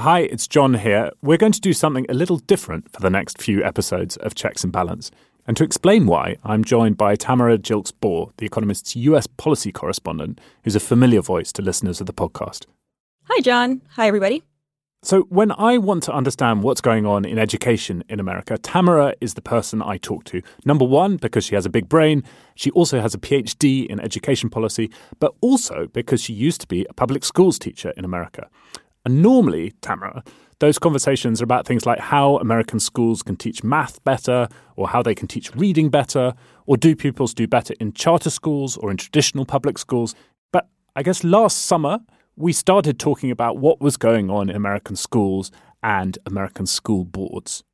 Hi, it's John here. We're going to do something a little different for the next few episodes of Checks and Balance. And to explain why, I'm joined by Tamara Gilkes Borr, The Economist's US policy correspondent, who's a familiar voice to listeners of the podcast. Hi, John. Hi, everybody. So, when I want to understand what's going on in education in America, Tamara is the person I talk to. Number one, because she has a big brain. She also has a PhD in education policy, but also because she used to be a public schools teacher in America. And normally, Tamara, those conversations are about things like how American schools can teach math better, or how they can teach reading better, or do pupils do better in charter schools or in traditional public schools. But I guess last summer, we started talking about what was going on in American schools and American school boards.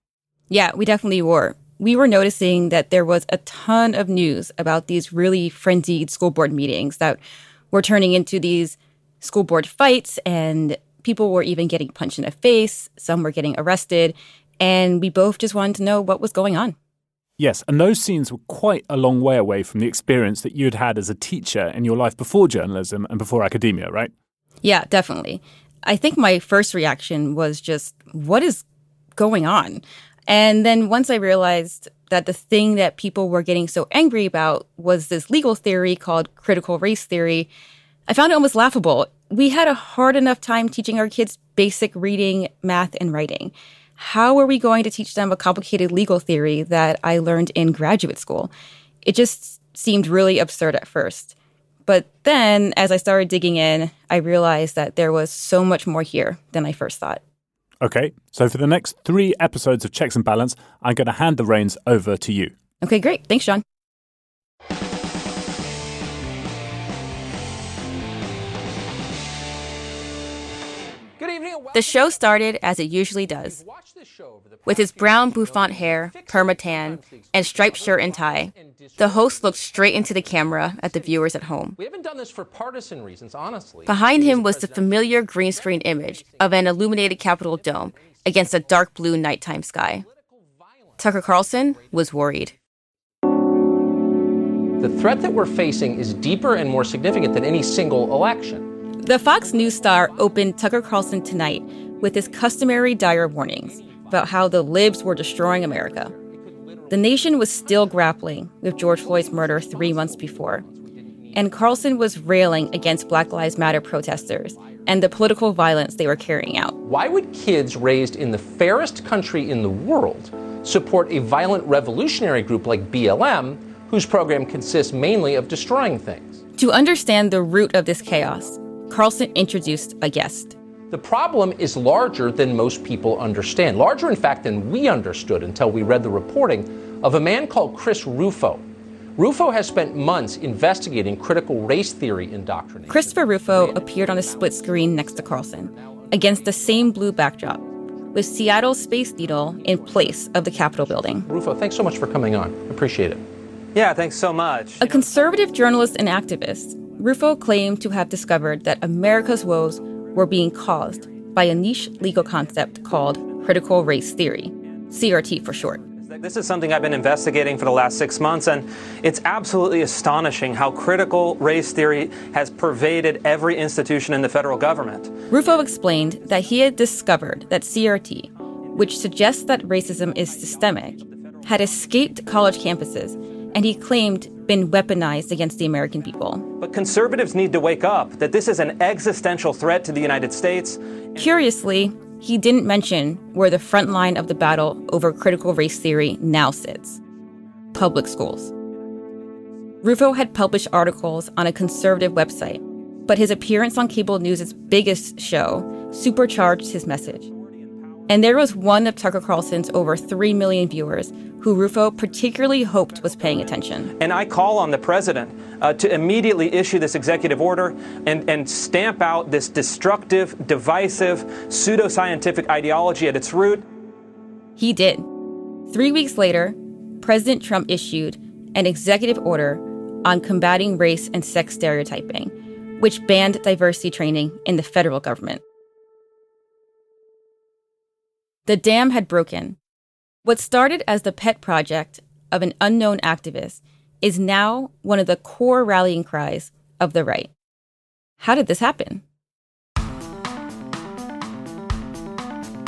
Yeah, we definitely were. We were noticing that there was a ton of news about these really frenzied school board meetings that were turning into these school board fights, and people were even getting punched in the face. Some were getting arrested. And we both just wanted to know what was going on. Yes, and those scenes were quite a long way away from the experience that you'd had as a teacher in your life before journalism and before academia, right? Yeah, definitely. I think my first reaction was just, what is going on? And then once I realized that the thing that people were getting so angry about was this legal theory called critical race theory, I found it almost laughable. We had a hard enough time teaching our kids basic reading, math, and writing. How are we going to teach them a complicated legal theory that I learned in graduate school? It just seemed really absurd at first. But then, as I started digging in, I realized that there was so much more here than I first thought. Okay, so for the next three episodes of Checks and Balance, I'm going to hand the reins over to you. Okay, great. Thanks, John. The show started as it usually does, with his brown bouffant hair, permatan, and striped shirt and tie. The host looked straight into the camera at the viewers at home. We haven't done this for partisan reasons, honestly. Behind him was the familiar green screen image of an illuminated Capitol dome against a dark blue nighttime sky. Tucker Carlson was worried. The threat that we're facing is deeper and more significant than any single election. The Fox News star opened Tucker Carlson tonight with his customary dire warnings about how the libs were destroying America. The nation was still grappling with George Floyd's murder three months before. And Carlson was railing against Black Lives Matter protesters and the political violence they were carrying out. Why would kids raised in the fairest country in the world support a violent revolutionary group like BLM, whose program consists mainly of destroying things? To understand the root of this chaos, Carlson introduced a guest. The problem is larger than most people understand. Larger, in fact, than we understood until we read the reporting of a man called Chris Rufo. Rufo has spent months investigating critical race theory indoctrination. Christopher Rufo appeared on a split screen next to Carlson, against the same blue backdrop, with Seattle's Space Needle in place of the Capitol building. Rufo, thanks so much for coming on. Appreciate it. Yeah, thanks so much. A conservative journalist and activist, Rufo claimed to have discovered that America's woes were being caused by a niche legal concept called critical race theory, CRT for short. This is something I've been investigating for the last six months, and it's absolutely astonishing how critical race theory has pervaded every institution in the federal government. Rufo explained that he had discovered that CRT, which suggests that racism is systemic, had escaped college campuses, and he claimed been weaponized against the American people. But conservatives need to wake up that this is an existential threat to the United States. Curiously, he didn't mention where the front line of the battle over critical race theory now sits public schools. Rufo had published articles on a conservative website, but his appearance on cable news' biggest show supercharged his message. And there was one of Tucker Carlson's over 3 million viewers who Rufo particularly hoped was paying attention. And I call on the president uh, to immediately issue this executive order and, and stamp out this destructive, divisive, pseudoscientific ideology at its root. He did. Three weeks later, President Trump issued an executive order on combating race and sex stereotyping, which banned diversity training in the federal government. The dam had broken. What started as the pet project of an unknown activist is now one of the core rallying cries of the right. How did this happen?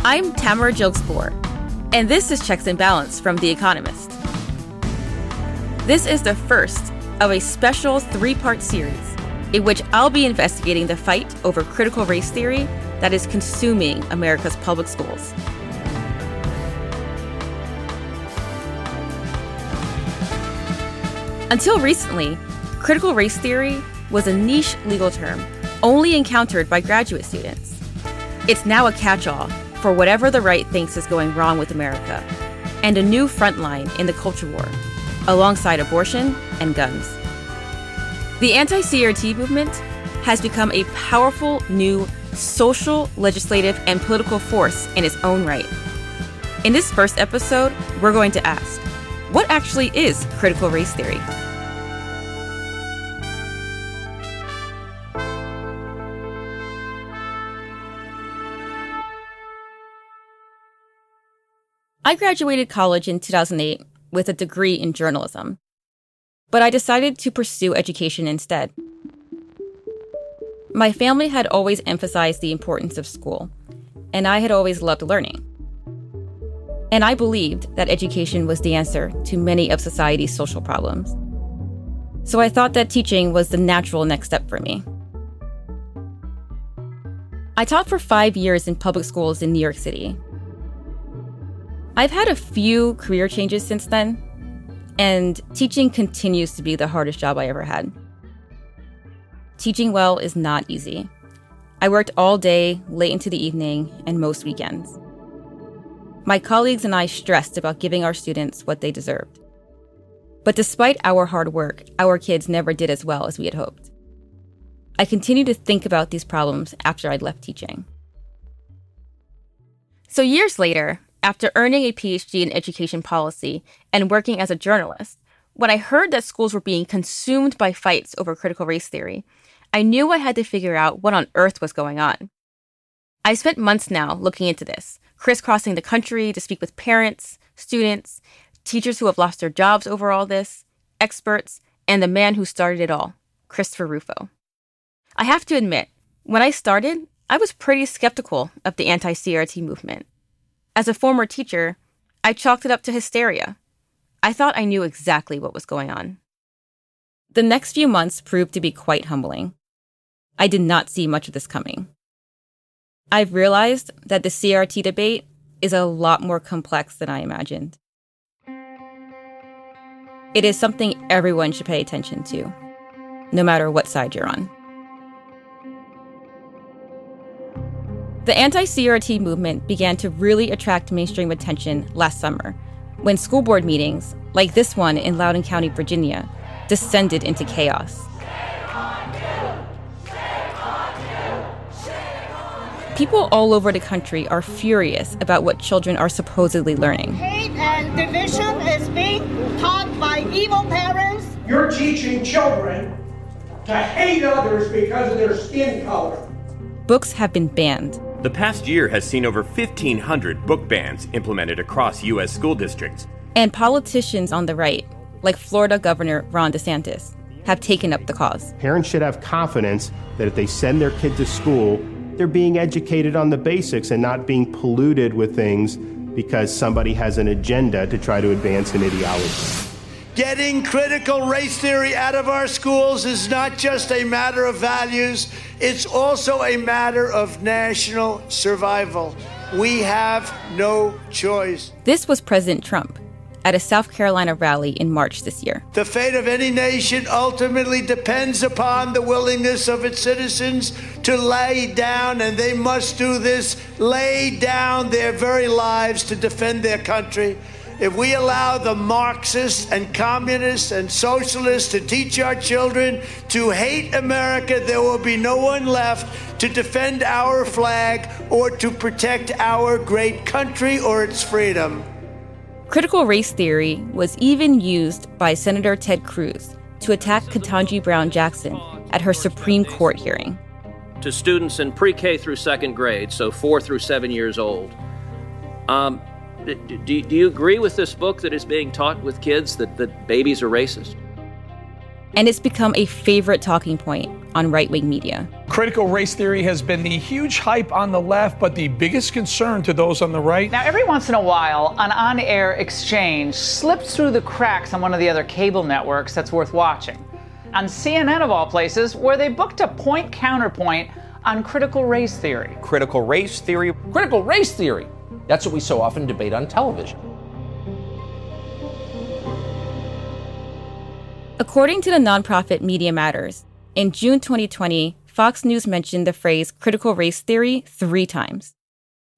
I'm Tamara Gilkes Borr, and this is Checks and Balance from The Economist. This is the first of a special three part series in which I'll be investigating the fight over critical race theory that is consuming America's public schools. Until recently, critical race theory was a niche legal term only encountered by graduate students. It's now a catch all for whatever the right thinks is going wrong with America, and a new front line in the culture war, alongside abortion and guns. The anti CRT movement has become a powerful new social, legislative, and political force in its own right. In this first episode, we're going to ask what actually is critical race theory? I graduated college in 2008 with a degree in journalism, but I decided to pursue education instead. My family had always emphasized the importance of school, and I had always loved learning. And I believed that education was the answer to many of society's social problems. So I thought that teaching was the natural next step for me. I taught for five years in public schools in New York City, I've had a few career changes since then, and teaching continues to be the hardest job I ever had. Teaching well is not easy. I worked all day, late into the evening, and most weekends. My colleagues and I stressed about giving our students what they deserved. But despite our hard work, our kids never did as well as we had hoped. I continued to think about these problems after I'd left teaching. So, years later, after earning a PhD in education policy and working as a journalist, when I heard that schools were being consumed by fights over critical race theory, I knew I had to figure out what on earth was going on. I spent months now looking into this, crisscrossing the country to speak with parents, students, teachers who have lost their jobs over all this, experts, and the man who started it all, Christopher Rufo. I have to admit, when I started, I was pretty skeptical of the anti CRT movement. As a former teacher, I chalked it up to hysteria. I thought I knew exactly what was going on. The next few months proved to be quite humbling. I did not see much of this coming. I've realized that the CRT debate is a lot more complex than I imagined. It is something everyone should pay attention to, no matter what side you're on. The anti CRT movement began to really attract mainstream attention last summer when school board meetings, like this one in Loudoun County, Virginia, descended into chaos. People all over the country are furious about what children are supposedly learning. Hate and division is being taught by evil parents. You're teaching children to hate others because of their skin color. Books have been banned. The past year has seen over 1,500 book bans implemented across U.S. school districts. And politicians on the right, like Florida Governor Ron DeSantis, have taken up the cause. Parents should have confidence that if they send their kid to school, they're being educated on the basics and not being polluted with things because somebody has an agenda to try to advance an ideology. Getting critical race theory out of our schools is not just a matter of values, it's also a matter of national survival. We have no choice. This was President Trump at a South Carolina rally in March this year. The fate of any nation ultimately depends upon the willingness of its citizens to lay down, and they must do this lay down their very lives to defend their country if we allow the Marxists and communists and socialists to teach our children to hate America, there will be no one left to defend our flag or to protect our great country or its freedom. Critical race theory was even used by Senator Ted Cruz to attack Ketanji Brown Jackson at her Supreme Court hearing. To students in pre K through second grade, so four through seven years old, um, do, do you agree with this book that is being taught with kids that, that babies are racist? And it's become a favorite talking point on right wing media. Critical race theory has been the huge hype on the left, but the biggest concern to those on the right. Now, every once in a while, an on air exchange slips through the cracks on one of the other cable networks that's worth watching. On CNN, of all places, where they booked a point counterpoint on critical race theory. Critical race theory. Critical race theory. That's what we so often debate on television. According to the nonprofit Media Matters, in June 2020, Fox News mentioned the phrase critical race theory three times.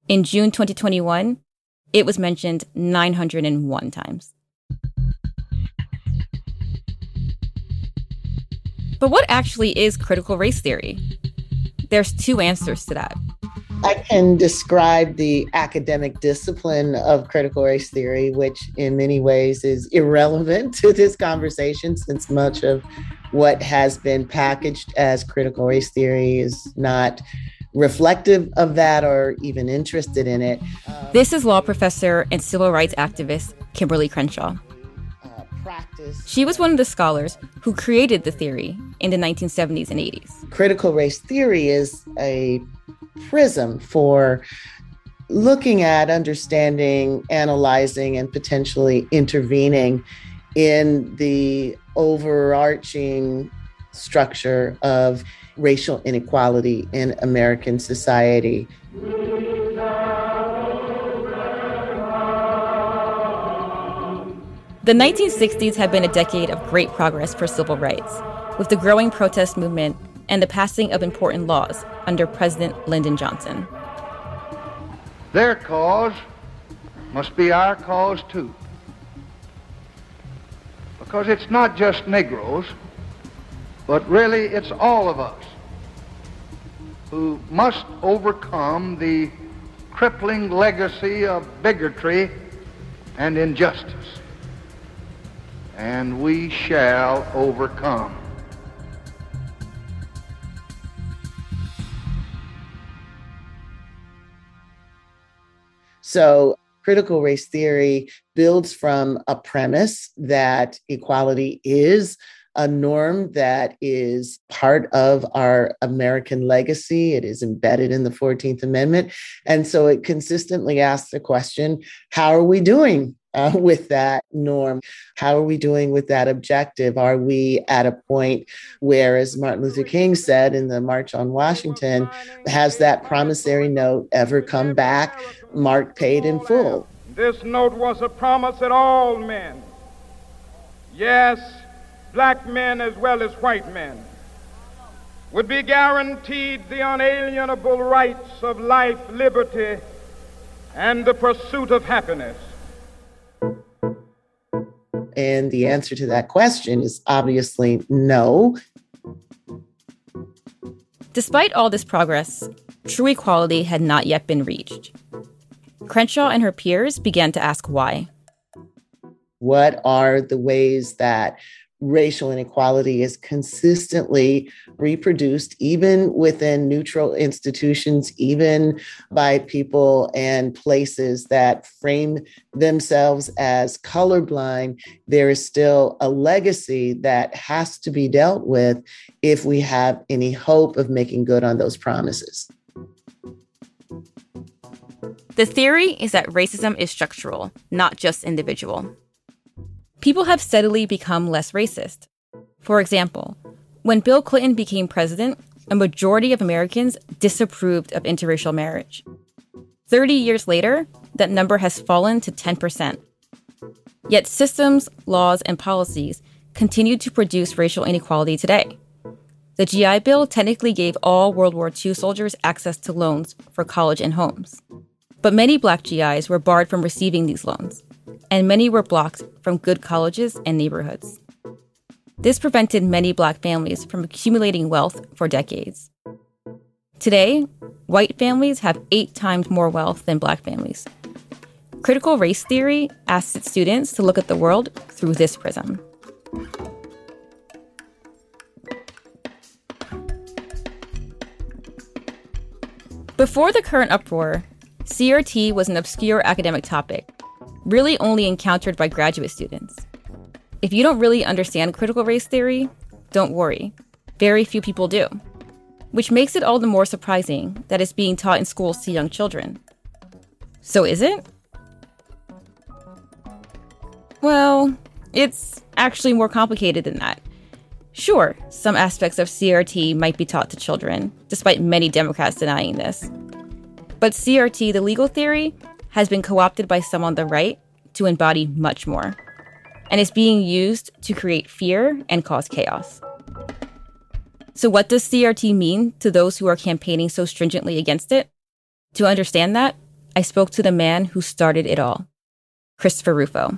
In June 2021, it was mentioned 901 times. But what actually is critical race theory? There's two answers to that. I can describe the academic discipline of critical race theory, which in many ways is irrelevant to this conversation since much of what has been packaged as critical race theory is not reflective of that or even interested in it. This is law professor and civil rights activist Kimberlé Crenshaw. Uh, she was one of the scholars who created the theory in the 1970s and 80s. Critical race theory is a prism for looking at, understanding, analyzing, and potentially intervening in the overarching structure of racial inequality in American society. The 1960s have been a decade of great progress for civil rights, with the growing protest movement and the passing of important laws under President Lyndon Johnson. Their cause must be our cause too. Because it's not just Negroes, but really it's all of us who must overcome the crippling legacy of bigotry and injustice. And we shall overcome. So, critical race theory builds from a premise that equality is a norm that is part of our American legacy. It is embedded in the 14th Amendment. And so it consistently asks the question how are we doing uh, with that norm? How are we doing with that objective? Are we at a point where, as Martin Luther King said in the March on Washington, has that promissory note ever come back, marked paid in full? This note was a promise that all men, yes, black men as well as white men, would be guaranteed the unalienable rights of life, liberty, and the pursuit of happiness. And the answer to that question is obviously no. Despite all this progress, true equality had not yet been reached. Crenshaw and her peers began to ask why. What are the ways that racial inequality is consistently reproduced, even within neutral institutions, even by people and places that frame themselves as colorblind. There is still a legacy that has to be dealt with if we have any hope of making good on those promises. The theory is that racism is structural, not just individual people have steadily become less racist. For example, when Bill Clinton became president, a majority of Americans disapproved of interracial marriage. 30 years later, that number has fallen to 10%. Yet systems, laws, and policies continue to produce racial inequality today. The GI Bill technically gave all World War II soldiers access to loans for college and homes. But many black GIs were barred from receiving these loans and many were blocked from good colleges and neighborhoods. This prevented many black families from accumulating wealth for decades. Today, white families have eight times more wealth than black families. Critical race theory asks its students to look at the world through this prism. Before the current uproar, CRT was an obscure academic topic really only encountered by graduate students. If you don't really understand critical race theory, don't worry. Very few people do. which makes it all the more surprising that it's being taught in schools to young children. So is it? Well, it's actually more complicated than that. Sure, some aspects of CRT might be taught to children, despite many Democrats denying this. But CRT, the legal theory, has been co opted by some on the right to embody much more, and is being used to create fear and cause chaos. So, what does CRT mean to those who are campaigning so stringently against it? To understand that, I spoke to the man who started it all, Christopher Rufo.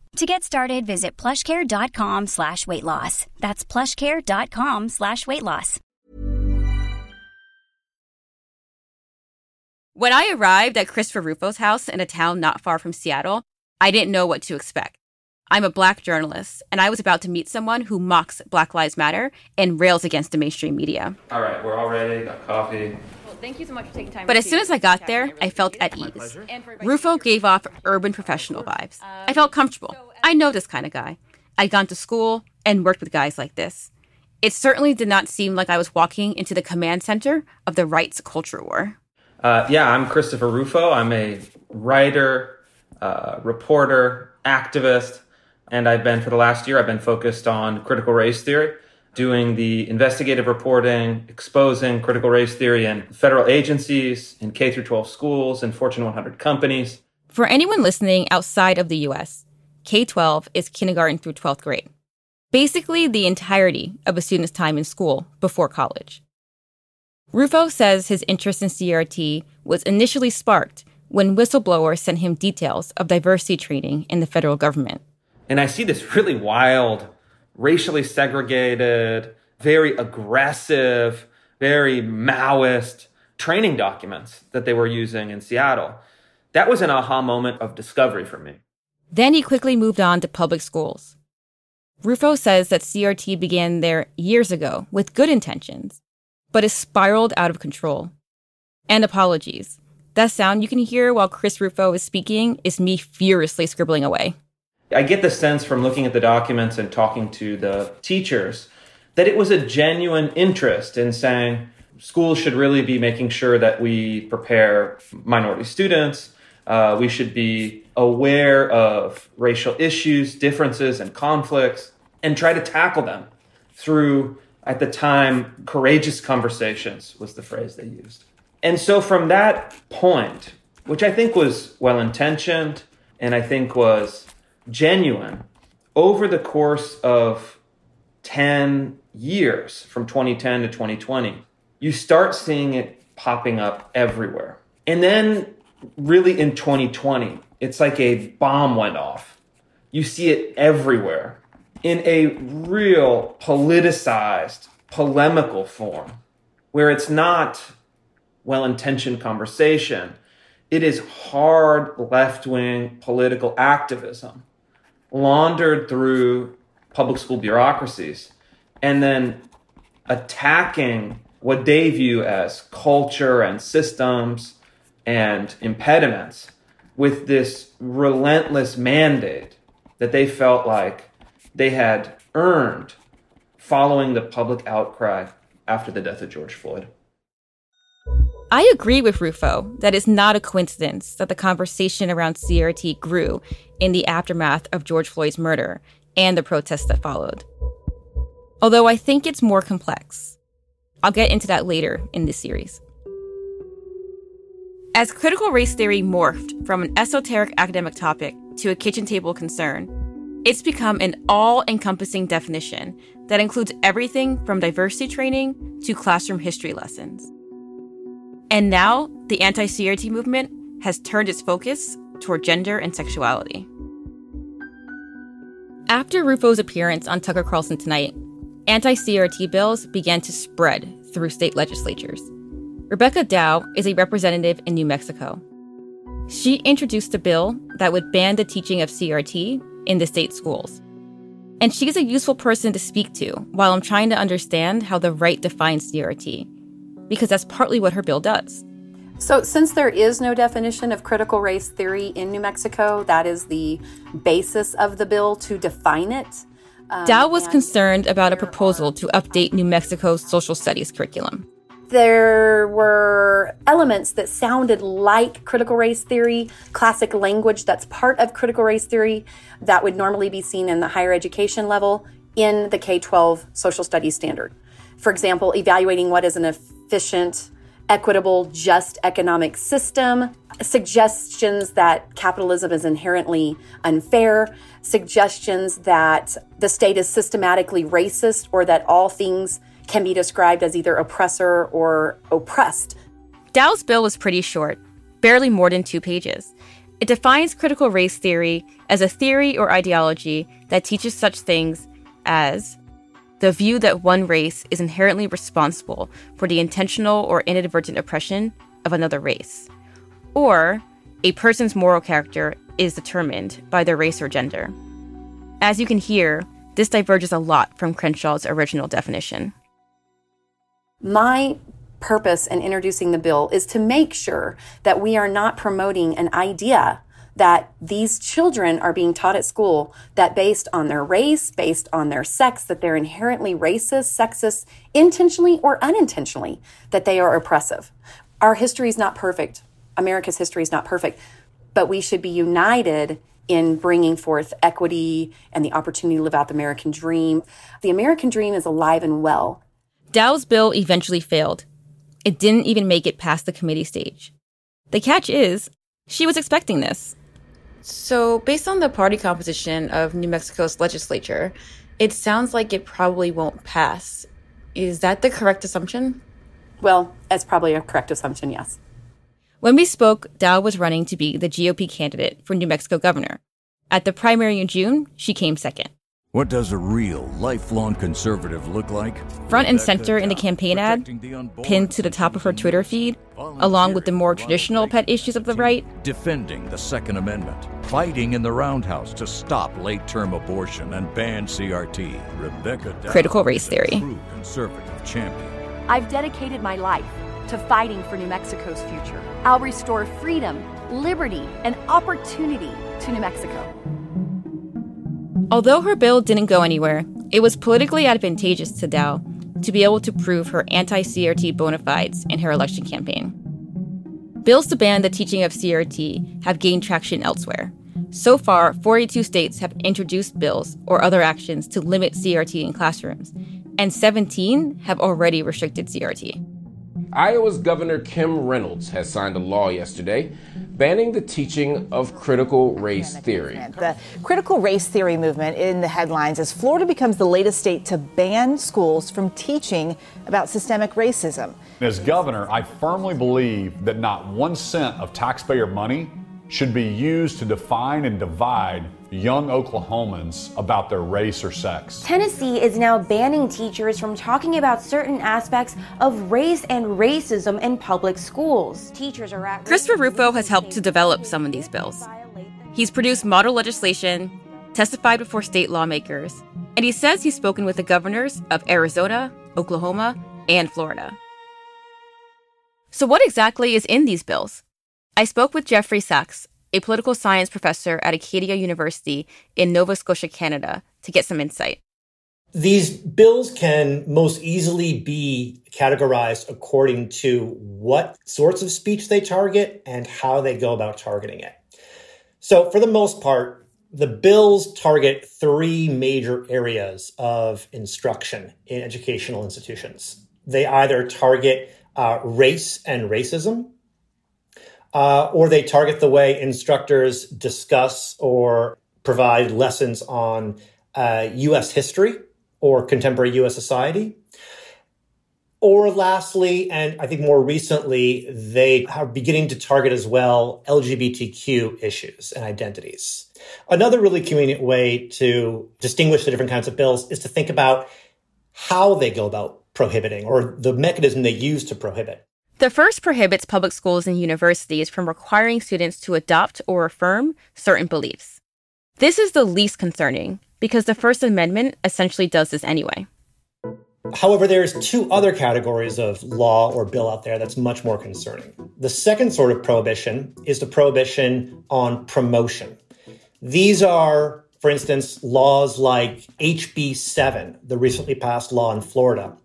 To get started, visit plushcare.com slash weight loss. That's plushcare.com slash weight loss. When I arrived at Christopher Rufo's house in a town not far from Seattle, I didn't know what to expect. I'm a black journalist, and I was about to meet someone who mocks Black Lives Matter and rails against the mainstream media. All right, we're all ready, got coffee. Well, thank you so much for taking time. But as soon as I got there, I felt at ease. Rufo gave off urban professional vibes. I felt comfortable. I know this kind of guy. I'd gone to school and worked with guys like this. It certainly did not seem like I was walking into the command center of the right's culture war. Uh, yeah, I'm Christopher Rufo. I'm a writer, uh, reporter, activist, and I've been for the last year. I've been focused on critical race theory, doing the investigative reporting, exposing critical race theory in federal agencies, in K through 12 schools, in Fortune 100 companies. For anyone listening outside of the U.S., K 12 is kindergarten through 12th grade. Basically, the entirety of a student's time in school before college. Rufo says his interest in CRT was initially sparked when whistleblowers sent him details of diversity training in the federal government. And I see this really wild, racially segregated, very aggressive, very Maoist training documents that they were using in Seattle. That was an aha moment of discovery for me. Then he quickly moved on to public schools. Rufo says that CRT began there years ago with good intentions, but has spiraled out of control. And apologies. That sound you can hear while Chris Rufo is speaking is me furiously scribbling away. I get the sense from looking at the documents and talking to the teachers that it was a genuine interest in saying schools should really be making sure that we prepare minority students. Uh, we should be aware of racial issues, differences, and conflicts, and try to tackle them through, at the time, courageous conversations was the phrase they used. And so from that point, which I think was well intentioned and I think was genuine over the course of 10 years from 2010 to 2020, you start seeing it popping up everywhere. And then, really, in 2020, it's like a bomb went off. You see it everywhere in a real politicized, polemical form where it's not well intentioned conversation. It is hard left wing political activism laundered through public school bureaucracies and then attacking what they view as culture and systems and impediments with this relentless mandate that they felt like they had earned following the public outcry after the death of George Floyd. I agree with Rufo that it's not a coincidence that the conversation around CRT grew in the aftermath of George Floyd's murder and the protests that followed. Although I think it's more complex. I'll get into that later in this series. As critical race theory morphed from an esoteric academic topic to a kitchen table concern, it's become an all encompassing definition that includes everything from diversity training to classroom history lessons. And now, the anti CRT movement has turned its focus toward gender and sexuality. After Rufo's appearance on Tucker Carlson Tonight, anti CRT bills began to spread through state legislatures. Rebecca Dow is a representative in New Mexico. She introduced a bill that would ban the teaching of CRT in the state schools. And she's a useful person to speak to while I'm trying to understand how the right defines CRT, because that's partly what her bill does. So, since there is no definition of critical race theory in New Mexico, that is the basis of the bill to define it. Um, Dow was concerned about a proposal to update New Mexico's social studies curriculum. There were elements that sounded like critical race theory, classic language that's part of critical race theory that would normally be seen in the higher education level in the K 12 social studies standard. For example, evaluating what is an efficient, equitable, just economic system, suggestions that capitalism is inherently unfair, suggestions that the state is systematically racist or that all things can be described as either oppressor or oppressed. Dow's bill was pretty short, barely more than two pages. It defines critical race theory as a theory or ideology that teaches such things as the view that one race is inherently responsible for the intentional or inadvertent oppression of another race, or a person's moral character is determined by their race or gender. As you can hear, this diverges a lot from Crenshaw's original definition. My purpose in introducing the bill is to make sure that we are not promoting an idea that these children are being taught at school that based on their race, based on their sex, that they're inherently racist, sexist, intentionally or unintentionally, that they are oppressive. Our history is not perfect. America's history is not perfect, but we should be united in bringing forth equity and the opportunity to live out the American dream. The American dream is alive and well. Dow's bill eventually failed. It didn't even make it past the committee stage. The catch is, she was expecting this. So, based on the party composition of New Mexico's legislature, it sounds like it probably won't pass. Is that the correct assumption? Well, that's probably a correct assumption, yes. When we spoke, Dow was running to be the GOP candidate for New Mexico governor. At the primary in June, she came second. What does a real, lifelong conservative look like? Front and center in the campaign ad, pinned to the top of her Twitter feed, along with the more traditional pet issues of the right. Defending the Second Amendment, fighting in the roundhouse to stop late term abortion and ban CRT. Rebecca Dow, Critical race theory. True conservative champion. I've dedicated my life to fighting for New Mexico's future. I'll restore freedom, liberty, and opportunity to New Mexico. Although her bill didn't go anywhere, it was politically advantageous to Dow to be able to prove her anti CRT bona fides in her election campaign. Bills to ban the teaching of CRT have gained traction elsewhere. So far, 42 states have introduced bills or other actions to limit CRT in classrooms, and 17 have already restricted CRT. Iowa's Governor Kim Reynolds has signed a law yesterday banning the teaching of critical race theory. The critical race theory movement in the headlines as Florida becomes the latest state to ban schools from teaching about systemic racism. As governor, I firmly believe that not one cent of taxpayer money should be used to define and divide young Oklahomans about their race or sex. Tennessee is now banning teachers from talking about certain aspects of race and racism in public schools. Teachers are at Christopher Rufo has helped to develop some of these bills. He's produced model legislation, testified before state lawmakers, and he says he's spoken with the governors of Arizona, Oklahoma, and Florida. So, what exactly is in these bills? I spoke with Jeffrey Sachs, a political science professor at Acadia University in Nova Scotia, Canada, to get some insight. These bills can most easily be categorized according to what sorts of speech they target and how they go about targeting it. So, for the most part, the bills target three major areas of instruction in educational institutions. They either target uh, race and racism, uh, or they target the way instructors discuss or provide lessons on uh, U.S. history or contemporary U.S. society. Or lastly, and I think more recently, they are beginning to target as well LGBTQ issues and identities. Another really convenient way to distinguish the different kinds of bills is to think about how they go about prohibiting or the mechanism they use to prohibit. The first prohibits public schools and universities from requiring students to adopt or affirm certain beliefs. This is the least concerning because the First Amendment essentially does this anyway. However, there's two other categories of law or bill out there that's much more concerning. The second sort of prohibition is the prohibition on promotion. These are, for instance, laws like HB 7, the recently passed law in Florida,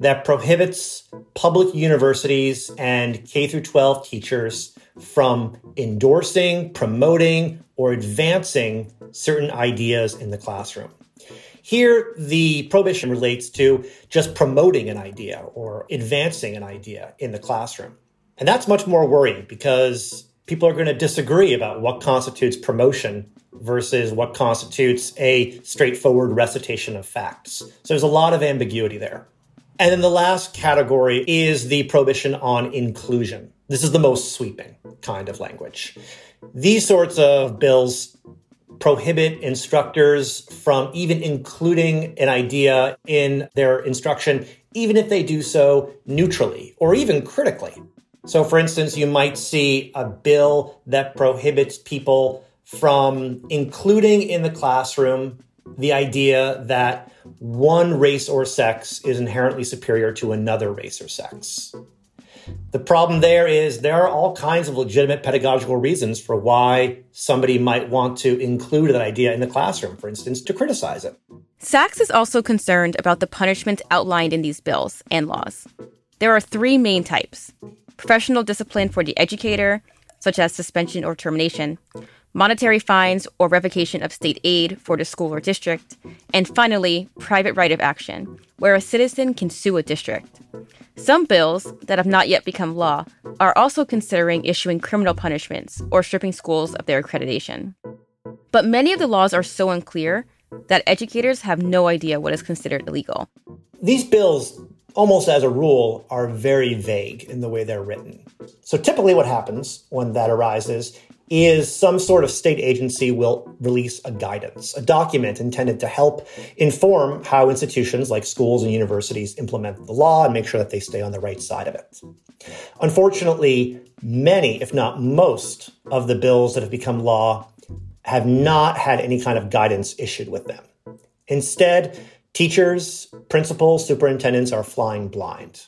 that prohibits public universities and K through 12 teachers from endorsing, promoting, or advancing certain ideas in the classroom. Here, the prohibition relates to just promoting an idea or advancing an idea in the classroom. And that's much more worrying because people are going to disagree about what constitutes promotion versus what constitutes a straightforward recitation of facts. So there's a lot of ambiguity there. And then the last category is the prohibition on inclusion. This is the most sweeping kind of language. These sorts of bills prohibit instructors from even including an idea in their instruction, even if they do so neutrally or even critically. So, for instance, you might see a bill that prohibits people from including in the classroom the idea that one race or sex is inherently superior to another race or sex. The problem there is there are all kinds of legitimate pedagogical reasons for why somebody might want to include that idea in the classroom, for instance, to criticize it. Sachs is also concerned about the punishment outlined in these bills and laws. There are three main types professional discipline for the educator, such as suspension or termination, monetary fines or revocation of state aid for the school or district, and finally, private right of action, where a citizen can sue a district. Some bills that have not yet become law are also considering issuing criminal punishments or stripping schools of their accreditation. But many of the laws are so unclear that educators have no idea what is considered illegal. These bills, almost as a rule, are very vague in the way they're written. So typically, what happens when that arises is some sort of state agency will release a guidance, a document intended to help inform how institutions like schools and universities implement the law and make sure that they stay on the right side of it. Unfortunately, many, if not most, of the bills that have become law have not had any kind of guidance issued with them. Instead, teachers, principals, superintendents are flying blind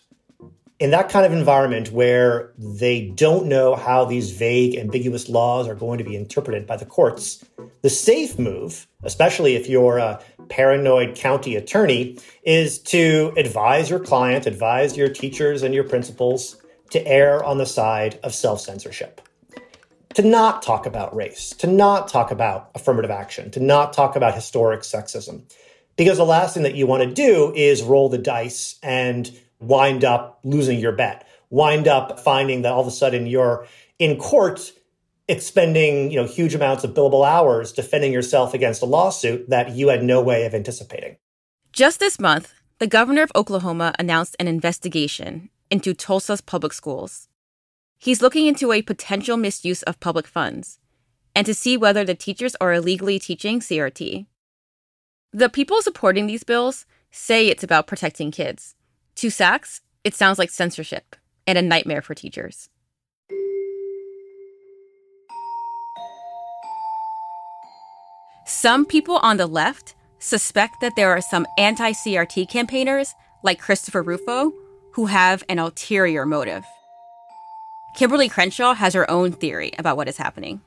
in that kind of environment where they don't know how these vague, ambiguous laws are going to be interpreted by the courts, the safe move, especially if you're a paranoid county attorney, is to advise your client, advise your teachers and your principals to err on the side of self censorship. To not talk about race, to not talk about affirmative action, to not talk about historic sexism. Because the last thing that you want to do is roll the dice and wind up losing your bet, wind up finding that all of a sudden you're in court expending you know huge amounts of billable hours defending yourself against a lawsuit that you had no way of anticipating. Just this month, the governor of Oklahoma announced an investigation into Tulsa's public schools. He's looking into a potential misuse of public funds and to see whether the teachers are illegally teaching CRT. The people supporting these bills say it's about protecting kids. To Sachs, it sounds like censorship and a nightmare for teachers. Some people on the left suspect that there are some anti CRT campaigners, like Christopher Rufo, who have an ulterior motive. Kimberlé Crenshaw has her own theory about what is happening.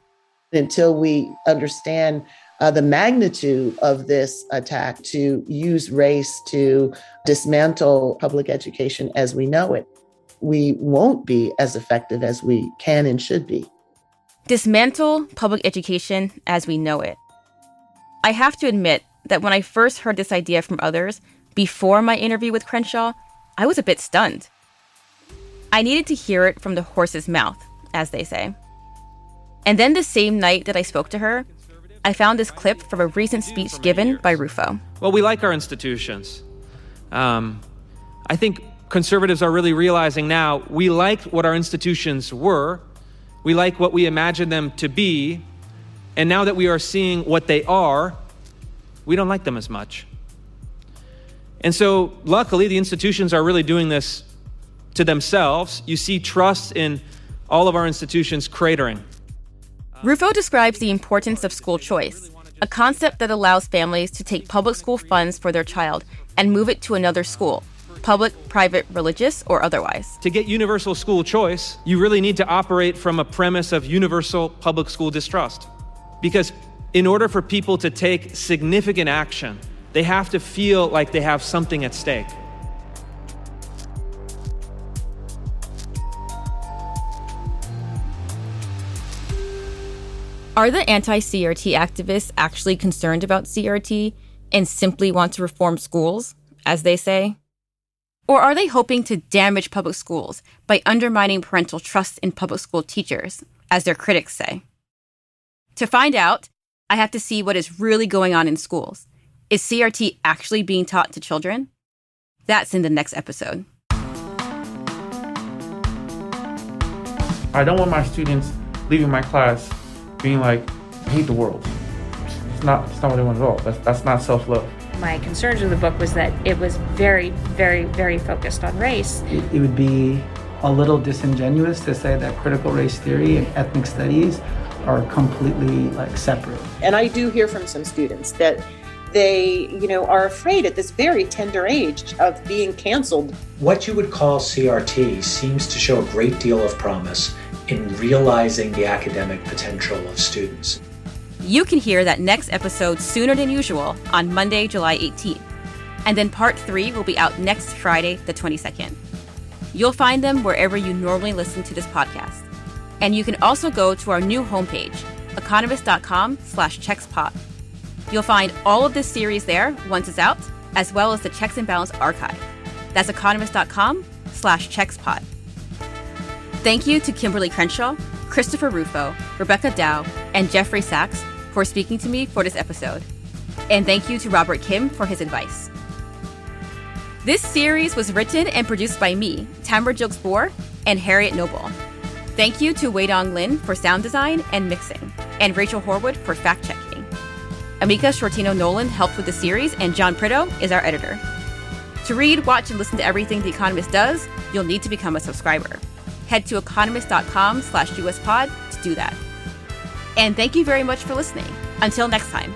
Until we understand uh, the magnitude of this attack to use race to dismantle public education as we know it, we won't be as effective as we can and should be. Dismantle public education as we know it. I have to admit that when I first heard this idea from others before my interview with Crenshaw, I was a bit stunned. I needed to hear it from the horse's mouth, as they say. And then the same night that I spoke to her, I found this clip from a recent speech given by Rufo. Well, we like our institutions. Um, I think conservatives are really realizing now we like what our institutions were, we like what we imagined them to be, and now that we are seeing what they are, we don't like them as much. And so, luckily, the institutions are really doing this to themselves. You see trust in all of our institutions cratering. Rufo describes the importance of school choice, a concept that allows families to take public school funds for their child and move it to another school, public, private, religious, or otherwise. To get universal school choice, you really need to operate from a premise of universal public school distrust. Because in order for people to take significant action, they have to feel like they have something at stake. Are the anti CRT activists actually concerned about CRT and simply want to reform schools, as they say? Or are they hoping to damage public schools by undermining parental trust in public school teachers, as their critics say? To find out, I have to see what is really going on in schools. Is CRT actually being taught to children? That's in the next episode. I don't want my students leaving my class being like, I hate the world. It's not, it's not what I want at all. That's, that's not self love. My concerns with the book was that it was very, very, very focused on race. It, it would be a little disingenuous to say that critical race theory and ethnic studies are completely like separate. And I do hear from some students that they, you know, are afraid at this very tender age of being canceled. What you would call CRT seems to show a great deal of promise in realizing the academic potential of students. You can hear that next episode sooner than usual on Monday, July 18th. And then part three will be out next Friday, the 22nd. You'll find them wherever you normally listen to this podcast. And you can also go to our new homepage, economist.com slash checkspot. You'll find all of this series there once it's out, as well as the Checks and Balance archive. That's economist.com slash checkspot. Thank you to Kimberlé Crenshaw, Christopher Rufo, Rebecca Dow, and Jeffrey Sachs for speaking to me for this episode. And thank you to Robert Kim for his advice. This series was written and produced by me, Tamara Gilkes Borr, and Harriet Noble. Thank you to Weidong Lin for sound design and mixing, and Rachel Horwood for fact checking. Amika Shortino Nolan helped with the series, and John Prideaux is our editor. To read, watch, and listen to everything The Economist does, you'll need to become a subscriber head to economist.com slash uspod to do that. And thank you very much for listening. Until next time.